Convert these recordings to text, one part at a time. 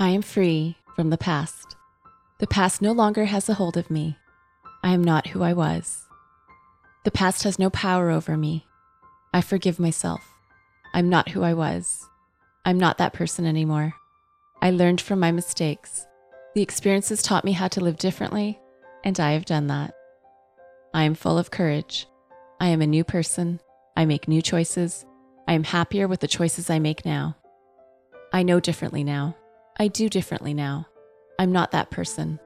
I am free from the past. The past no longer has a hold of me. I am not who I was. The past has no power over me. I forgive myself. I'm not who I was. I'm not that person anymore. I learned from my mistakes. The experiences taught me how to live differently, and I have done that. I am full of courage. I am a new person. I make new choices. I am happier with the choices I make now. I know differently now. I do differently now. I'm not that person.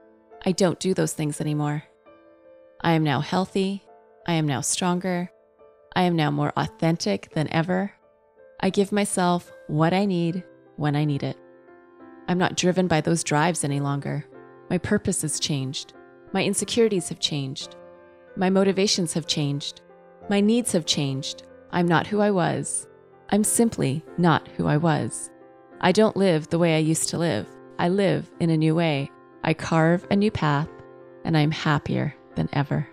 I don't do those things anymore. I am now healthy. I am now stronger. I am now more authentic than ever. I give myself what I need when I need it. I'm not driven by those drives any longer. My purpose has changed. My insecurities have changed. My motivations have changed. My needs have changed. I'm not who I was. I'm simply not who I was. I don't live the way I used to live. I live in a new way. I carve a new path, and I'm happier than ever.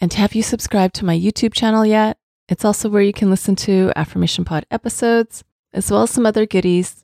And have you subscribed to my YouTube channel yet? It's also where you can listen to Affirmation Pod episodes, as well as some other goodies